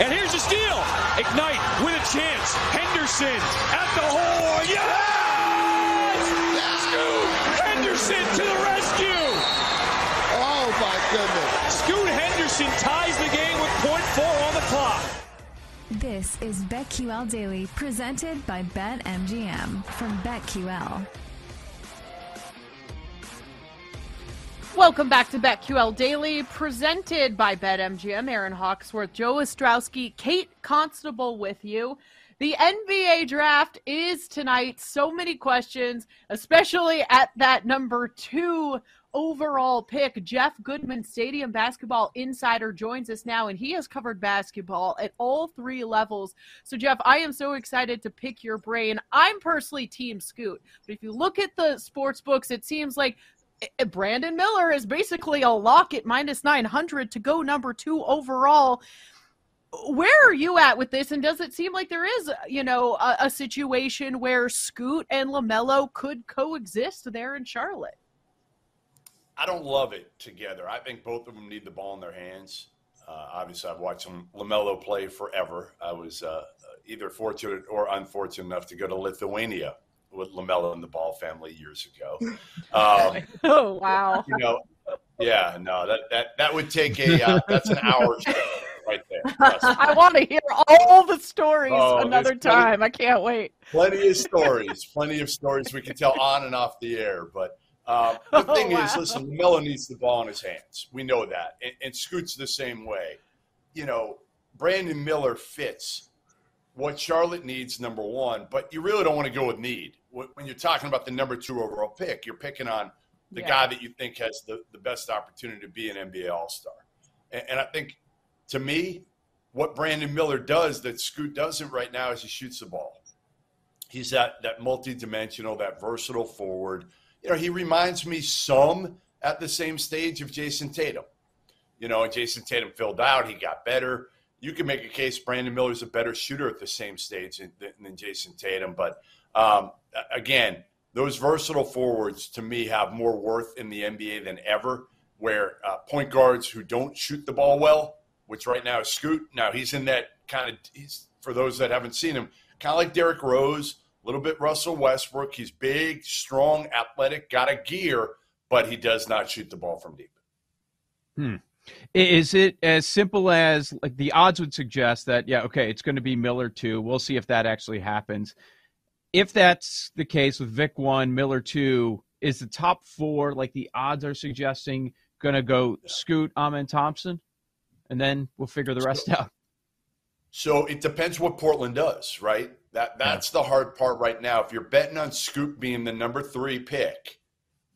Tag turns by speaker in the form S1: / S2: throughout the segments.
S1: And here's the steal. Ignite with a chance. Henderson at the hole. Yes! Scoot Henderson to the rescue.
S2: Oh my goodness.
S1: Scoot Henderson ties the game with .4 on the clock.
S3: This is BetQL Daily, presented by BetMGM from BetQL.
S4: Welcome back to BetQL Daily, presented by BetMGM. Aaron Hawksworth, Joe Ostrowski, Kate Constable with you. The NBA draft is tonight. So many questions, especially at that number two overall pick. Jeff Goodman, Stadium Basketball Insider, joins us now, and he has covered basketball at all three levels. So, Jeff, I am so excited to pick your brain. I'm personally Team Scoot, but if you look at the sports books, it seems like Brandon Miller is basically a lock at minus 900 to go number two overall. Where are you at with this? And does it seem like there is, you know, a, a situation where Scoot and LaMelo could coexist there in Charlotte?
S5: I don't love it together. I think both of them need the ball in their hands. Uh, obviously, I've watched LaMelo play forever. I was uh, either fortunate or unfortunate enough to go to Lithuania with LaMelo and the Ball family years ago. Um,
S4: oh, wow.
S5: You know, yeah, no, that, that, that would take a, uh, that's an hour show right there.
S4: I want to hear all the stories
S5: Oh,
S4: another
S5: there's plenty-
S4: time. I can't wait.
S5: plenty of stories, plenty of stories we can tell on and off the air. But uh, the
S4: Oh,
S5: thing is, listen, Melo needs the ball in his hands. We know that, and, and Scoot's the same way. You know, Brandon Miller fits what Charlotte needs, number one. But you really don't want to go with need when you're talking about the number two overall pick. You're picking on the
S4: Yeah.
S5: guy that you think has the, the best opportunity to be an NBA All Star. And, and I think, to me, what Brandon Miller does that Scoot doesn't right now is he shoots the ball. He's that that multi-dimensional, that versatile forward. You know, he reminds me some at the same stage of Jayson Tatum. You know, and Jayson Tatum filled out, he got better. You can make a case Brandon Miller's a better shooter at the same stage than, than Jayson Tatum. But um, again, those versatile forwards to me have more worth in the NBA than ever. Where uh, point guards who don't shoot the ball well, which right now is Scoot. Now he's in that kind of. He's for those that haven't seen him, kind of like Derrick Rose, a little bit Russell Westbrook. He's big, strong, athletic, got a gear, but he does not shoot the ball from deep.
S6: Hmm. Is it as simple as like the odds would suggest that, yeah, okay, it's going to be Miller two. We'll see if that actually happens. If that's the case with Vic one, Miller two, is the top four like the odds are suggesting going to go Scoot, Amen Thompson, and then we'll figure the rest out.
S5: So it depends what Portland does, right? That that's the hard part right now. If you're betting on Scoot being the number three pick,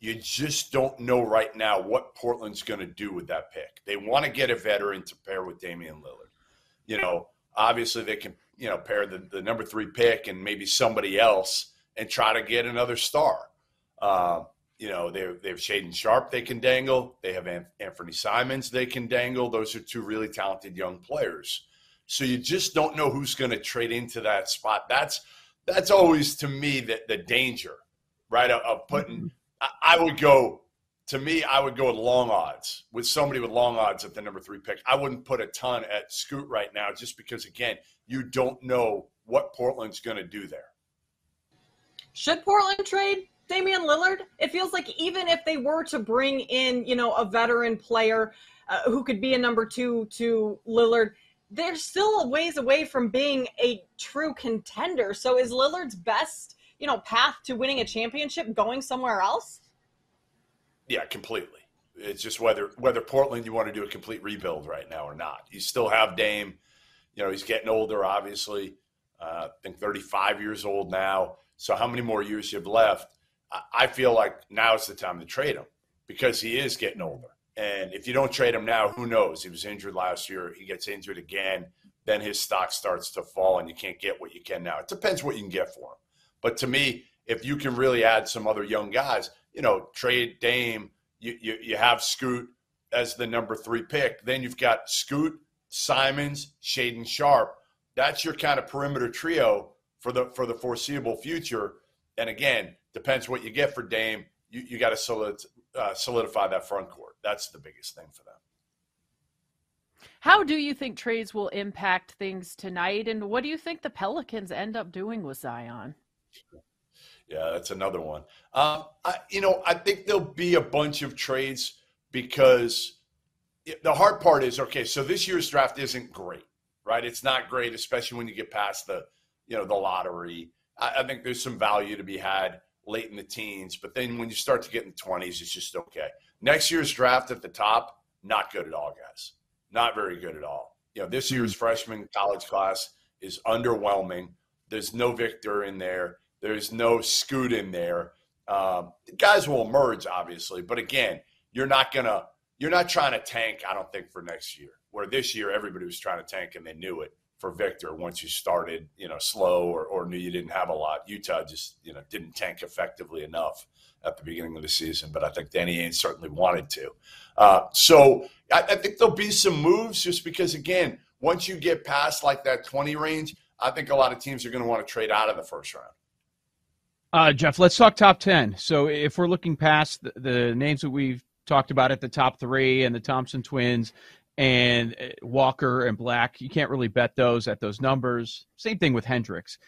S5: you just don't know right now what Portland's going to do with that pick. They want to get a veteran to pair with Damian Lillard. You know, obviously they can, you know, pair the, the number three pick and maybe somebody else and try to get another star. Uh, you know, they, they have Shaedon Sharpe they can dangle. They have Anthony Simons they can dangle. Those are two really talented young players. So you just don't know who's going to trade into that spot. That's that's always to me the, the danger, right? Of, of putting. I, I would go to me, I would go with long odds with somebody with long odds at the number three pick. I wouldn't put a ton at Scoot right now, just because again, you don't know what Portland's going to do there.
S7: Should Portland trade Damian Lillard? It feels like even if they were to bring in, you know, a veteran player uh, who could be a number two to Lillard, they're still a ways away from being a true contender. So is Lillard's best, you know, path to winning a championship going somewhere else?
S5: Yeah, completely. It's just whether whether Portland you want to do a complete rebuild right now or not. You still have Dame. You know, he's getting older, obviously. Uh, I think 35 years old now. So how many more years you have left? I feel like now is the time to trade him because he is getting older. And if you don't trade him now, who knows? He was injured last year. He gets injured again. Then his stock starts to fall and you can't get what you can now. It depends what you can get for him. But to me, if you can really add some other young guys, you know, trade Dame, you, you, you have Scoot as the number three pick. Then you've got Scoot, Simons, Shaedon Sharpe. That's your kind of perimeter trio for the for the foreseeable future. And again, depends what you get for Dame. You, you got to solid, uh, solidify that front court. That's the biggest thing for them.
S4: How do you think trades will impact things tonight? And what do you think the Pelicans end up doing with Zion?
S5: Yeah, that's another one. Um, I, you know, I think there'll be a bunch of trades because the hard part is okay. So this year's draft isn't great, right? It's not great, especially when you get past the, you know, the lottery. I, I think there's some value to be had late in the teens, but then when you start to get in the twenties, it's just okay. Next year's draft at the top, not good at all, guys. Not very good at all. You know, this year's freshman college class is underwhelming. There's no Victor in there. There's no Scoot in there. Um, guys will emerge, obviously, but again, you're not gonna, you're not trying to tank. I don't think for next year. Where this year everybody was trying to tank and they knew it for Victor once you started, you know, slow or, or knew you didn't have a lot. Utah just, you know, didn't tank effectively enough at the beginning of the season, but I think Danny Ainge certainly wanted to. Uh, so I, I, think there'll be some moves just because, again, once you get past like that 20 range, I think a lot of teams are going to want to trade out of the first round.
S6: Uh, Jeff, let's talk top 10. So if we're looking past the, the names that we've talked about at the top three and the Thompson twins and uh, Walker and Black, you can't really bet those at those numbers. Same thing with Hendricks.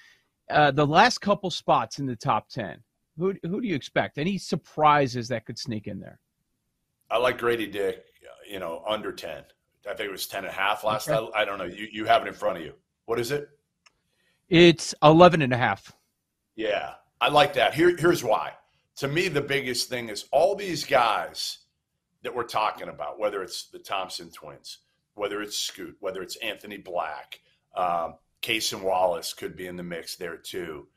S6: Uh, the last couple spots in the top 10, who who do you expect? Any surprises that could sneak in there?
S5: I like Grady Dick. You know, under ten. I think it was ten and a half last. Okay. I, I don't know. You you have it in front of you. What is it?
S6: It's 11 and a half.
S5: Yeah, I like that. Here, here's why. To me, the biggest thing is all these guys that we're talking about, whether it's the Thompson twins, whether it's Scoot, whether it's Anthony Black, um, and Wallace could be in the mix there too.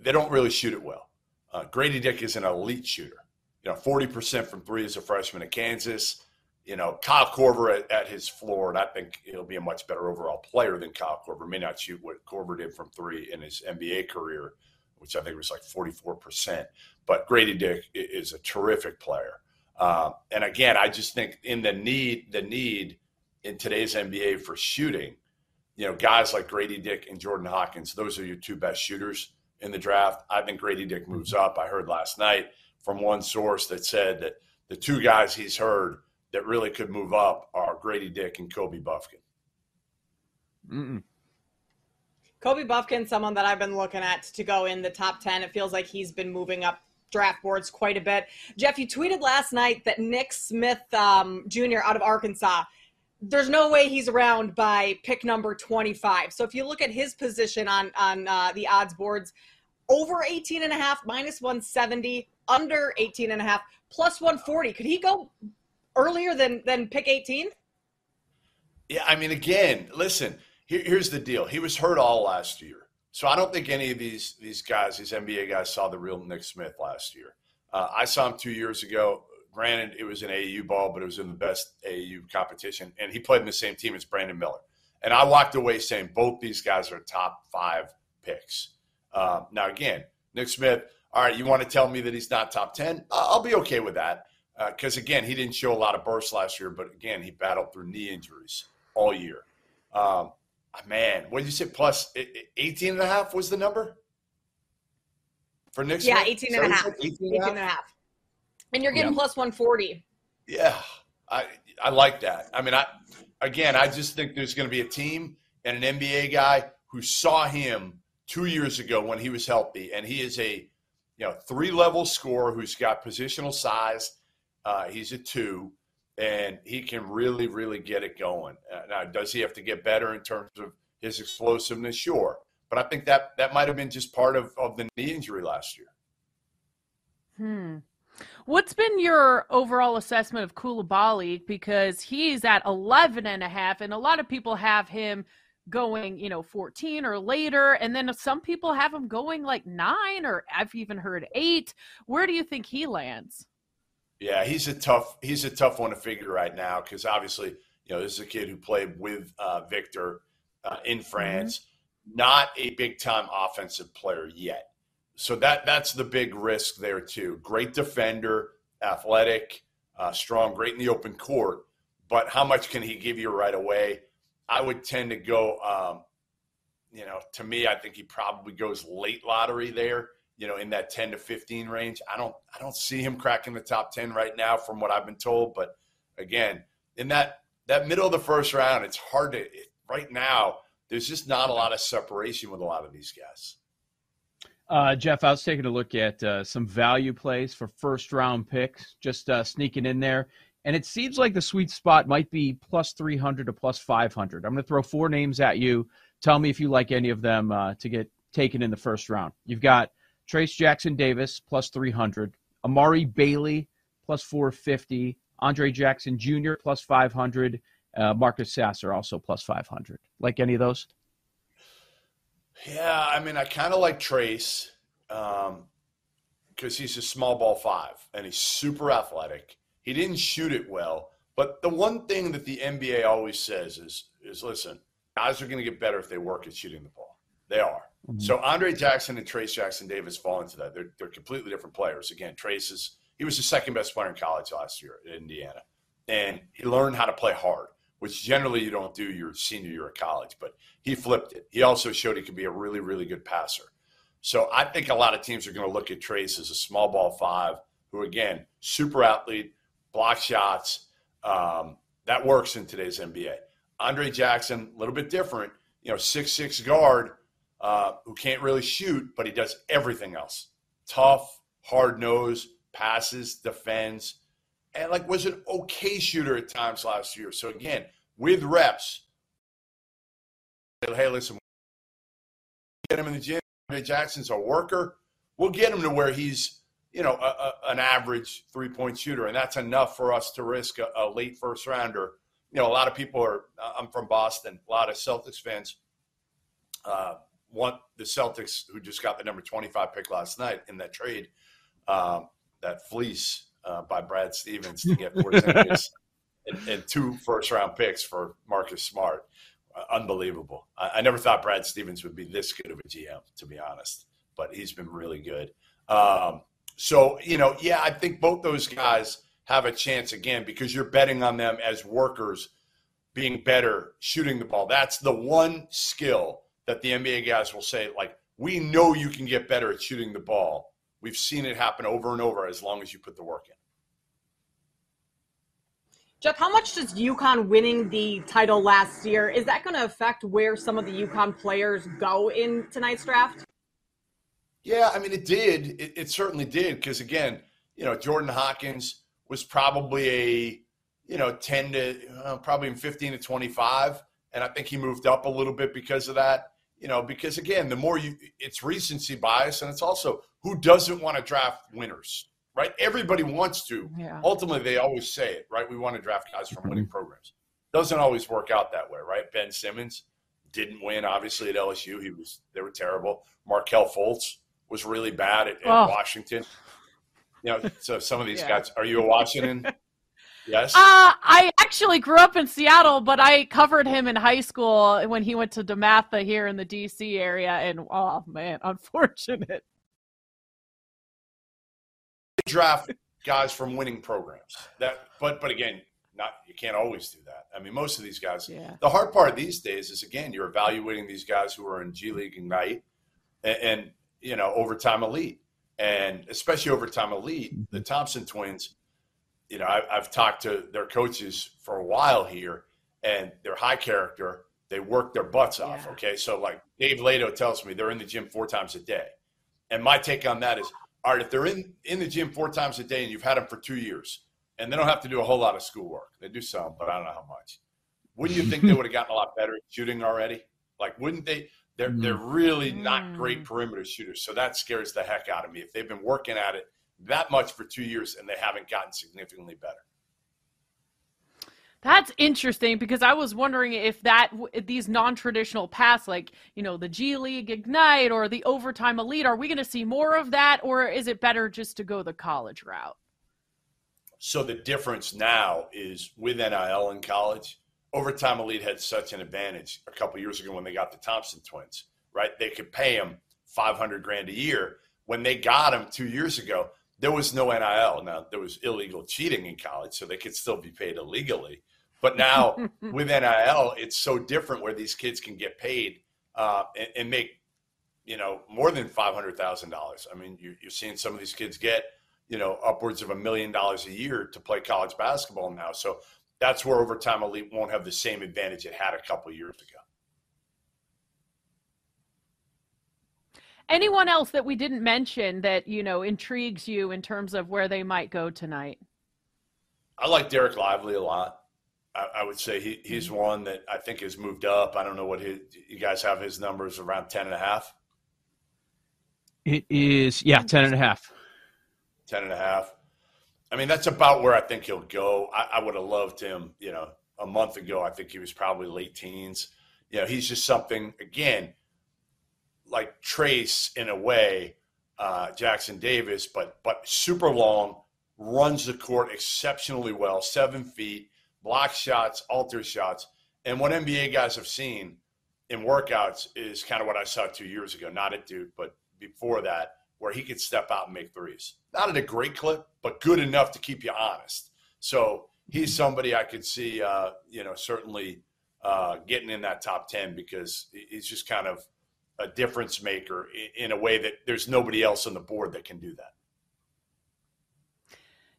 S5: They don't really shoot it well. Uh, Grady Dick is an elite shooter. You know, 40% from three as a freshman at Kansas. You know, Kyle Korver at, at, his floor, and I think he'll be a much better overall player than Kyle Korver. May not shoot what Korver did from three in his NBA career, which I think was like 44%. But Grady Dick is a terrific player. Uh, and again, I just think in the need, the need in today's NBA for shooting, you know, guys like Grady Dick and Jordan Hawkins, those are your two best shooters in the draft. I think Grady Dick moves up. I heard last night from one source that said that the two guys he's heard that really could move up are Grady Dick and Kobe Bufkin.
S7: Mm-mm. Kobe Bufkin, someone that I've been looking at to go in the top 10. It feels like he's been moving up draft boards quite a bit. Jeff, you tweeted last night that Nick Smith um, Jr. out of Arkansas, there's no way he's around by pick number 25. So if you look at his position on, on uh, the odds boards, over 18 and a half, minus 170, under 18 and a half, plus 140. Could he go earlier than than pick 18?
S5: Yeah, I mean, again, listen. Here, here's the deal. He was hurt all last year, so I don't think any of these these guys, these NBA guys, saw the real Nick Smith last year. Uh, I saw him two years ago. Granted, it was an AAU ball, but it was in the best AAU competition, and he played in the same team as Brandon Miller. And I walked away saying both these guys are top five picks. Uh, now, again, Nick Smith. All right, you want to tell me that he's not top ten? I'll be okay with that because uh, again, he didn't show a lot of bursts last year, but again, he battled through knee injuries all year. Um, man, what did you say? Plus 18 and a half was the number for Nick
S7: Yeah, 18 and a half. 18 and a half. And you're getting yeah. plus 140.
S5: Yeah, I I like that. I mean, I again, I just think there's going to be a team and an NBA guy who saw him two years ago when he was healthy, and he is a you know three level scorer who's got positional size. Uh, he's a two and he can really, really get it going. Uh, now, does he have to get better in terms of his explosiveness? Sure, but I think that that might have been just part of, of the knee injury last year.
S4: Hmm. What's been your overall assessment of Coulibaly? Because he's at 11 and a half, and a lot of people have him going, you know, 14 or later. And then some people have him going like nine, or I've even heard eight. Where do you think he lands?
S5: Yeah, he's a tough he's a tough one to figure right now because obviously you know this is a kid who played with uh, Victor uh, in mm-hmm. France, mm-hmm. not a big time offensive player yet. So that that's the big risk there too. Great defender, athletic, uh, strong, great in the open court, but how much can he give you right away? I would tend to go. Um, you know, to me, I think he probably goes late lottery there you know, in that 10 to 15 range. I don't I don't see him cracking the top 10 right now from what I've been told, but again, in that that middle of the first round, it's hard to right now there's just not a lot of separation with a lot of these guys.
S6: Uh, Jeff, I was taking a look at uh, some value plays for first round picks, just uh, sneaking in there. And it seems like the sweet spot might be plus 300 to plus 500. I'm going to throw four names at you. Tell me if you like any of them uh, to get taken in the first round. You've got Trayce Jackson Davis plus 300, Amari Bailey plus 450, Andre Jackson Jr. plus 500, uh, Marcus Sasser also plus 500. Like any of those?
S5: Yeah, I mean, I kind of like Trayce because um, he's a small ball five and he's super athletic. He didn't shoot it well, but the one thing that the NBA always says is, is listen, guys are going to get better if they work at shooting the ball. They are. Mm-hmm. So Andre Jackson and Trayce Jackson Davis fall into that. They're, they're completely different players. Again, Trayce is he was the second best player in college last year at Indiana, and he learned how to play hard, which generally you don't do your senior year of college. But he flipped it. He also showed he could be a really really good passer. So I think a lot of teams are going to look at Trayce as a small ball five, who again super athlete, block shots. Um, that works in today's NBA. Andre Jackson, a little bit different. You know, six six guard uh, who can't really shoot, but he does everything else. Tough, hard nose, passes, defends, and like was an okay shooter at times last year. So again, with reps, hey, listen, get him in the gym. Jackson's a worker. We'll get him to where he's, you know, a, a, an average three point shooter, and that's enough for us to risk a, a late first rounder. You know, a lot of people are. I'm from Boston. A lot of Celtics fans. Uh, want the Celtics, who just got the number 25 pick last night in that trade, um, that fleece uh, by Brad Stevens to get Porzingis and, and, two first round picks for Marcus Smart. Uh, unbelievable. I, I, never thought Brad Stevens would be this good of a GM, to be honest, but he's been really good. Um, so, you know, yeah, I think both those guys have a chance again because you're betting on them as workers being better shooting the ball. That's the one skill that the NBA guys will say, like, we know you can get better at shooting the ball. We've seen it happen over and over as long as you put the work in.
S7: Jeff, how much does UConn winning the title last year is that going to affect where some of the UConn players go in tonight's draft?
S5: Yeah, I mean it did. It, it certainly did because again, you know, Jordan Hawkins was probably a you know ten to uh, probably in fifteen to twenty five, and I think he moved up a little bit because of that you know, because again, the more you, it's recency bias, and it's also who doesn't want to draft winners. right? Everybody wants to.
S4: Yeah.
S5: Ultimately, they always say it, right? We want to draft guys from winning programs. Doesn't always work out that way, right? Ben Simmons didn't win, obviously, at LSU. He was they were terrible. Markelle Fultz was really bad at, at
S4: Oh.
S5: Washington. You know, so some of these
S4: Yeah.
S5: guys. Are you a Washington? yes.
S4: Uh, I actually grew up in Seattle, but I covered him in high school when he went to DeMatha here in the DC area. And oh man, unfortunate.
S5: draft guys from winning programs. That, but but again, not you can't always do that. I mean, most of these guys.
S4: Yeah.
S5: The hard part these days is again you're evaluating these guys who are in G League Ignite and, and you know overtime elite, and especially overtime elite, the Thompson twins. You know, I, I've talked to their coaches for a while here, and they're high character. They work their butts off.
S4: Yeah.
S5: Okay, so like Dave Leitao tells me, they're in the gym four times a day, and my take on that is, all right, if they're in in the gym four times a day and you've had them for two years, and they don't have to do a whole lot of schoolwork, they do some, but I don't know how much. Wouldn't you think they would have gotten a lot better at shooting already? Like, wouldn't they? They're they're mm. really not great mm. perimeter shooters, so that scares the heck out of me. If they've been working at it that much for two years and they haven't gotten significantly better.
S4: That's interesting because I was wondering if that these non-traditional paths, like you know the G League Ignite or the Overtime Elite, are we going to see more of that, or is it better just to go the college route?
S5: So the difference now is with NIL in college, Overtime Elite had such an advantage a couple years ago when they got the Thompson twins, right? They could pay them 500 grand a year. When they got them two years ago, there was no NIL. Now, there was illegal cheating in college, so they could still be paid illegally. But now with NIL, it's so different where these kids can get paid uh, and, and make, you know, more than $500,000. I mean, you, you're seeing some of these kids get, you know, upwards of a million dollars a year to play college basketball now. So that's where Overtime Elite won't have the same advantage it had a couple years ago.
S4: Anyone else that we didn't mention that you know intrigues you in terms of where they might go tonight?
S5: I like Dereck Lively a lot. I, I would say he, he's mm-hmm. one that I think has moved up. I don't know what his, you guys have his numbers around 10 and a half,
S6: It is, yeah, 10 and a half.
S5: 10 and a half. I mean, that's about where I think he'll go. I, I would have loved him, you know, a month ago. I think he was probably late teens. You know, he's just something, again, like Trayce in a way, uh, Jackson Davis, but but super long, runs the court exceptionally well, seven feet, block shots, alter shots. And what NBA guys have seen in workouts is kind of what I saw two years ago, not at Duke, but before that, where he could step out and make threes. Not at a great clip, but good enough to keep you honest. So he's somebody I could see, uh, you know, certainly uh, getting in that top 10 because he's just kind of a difference maker in a way that there's nobody else on the board that can do that.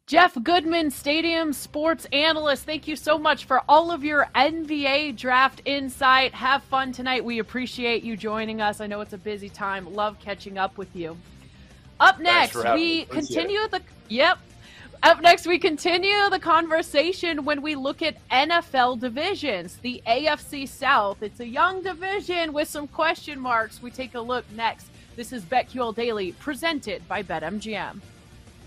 S4: Jeff Goodman, Stadium Sports Analyst, thank you so much for all of your NBA draft insight. Have fun tonight. We appreciate you joining us. I know it's a busy time. Love catching up with you. Up next,
S5: for having me.
S4: we continue the Yep. Up next, we continue the conversation when we look at NFL divisions. The AFC South. It's a young division with some question marks. We take a look next. This is BetQL Daily, presented by BetMGM.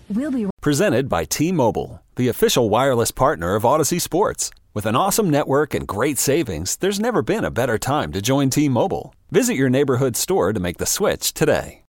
S3: We'll be
S8: Presented by T Mobile, the official wireless partner of Audacy Sports. With an awesome network and great savings, there's never been a better time to join T Mobile. Visit your neighborhood store to make the switch today.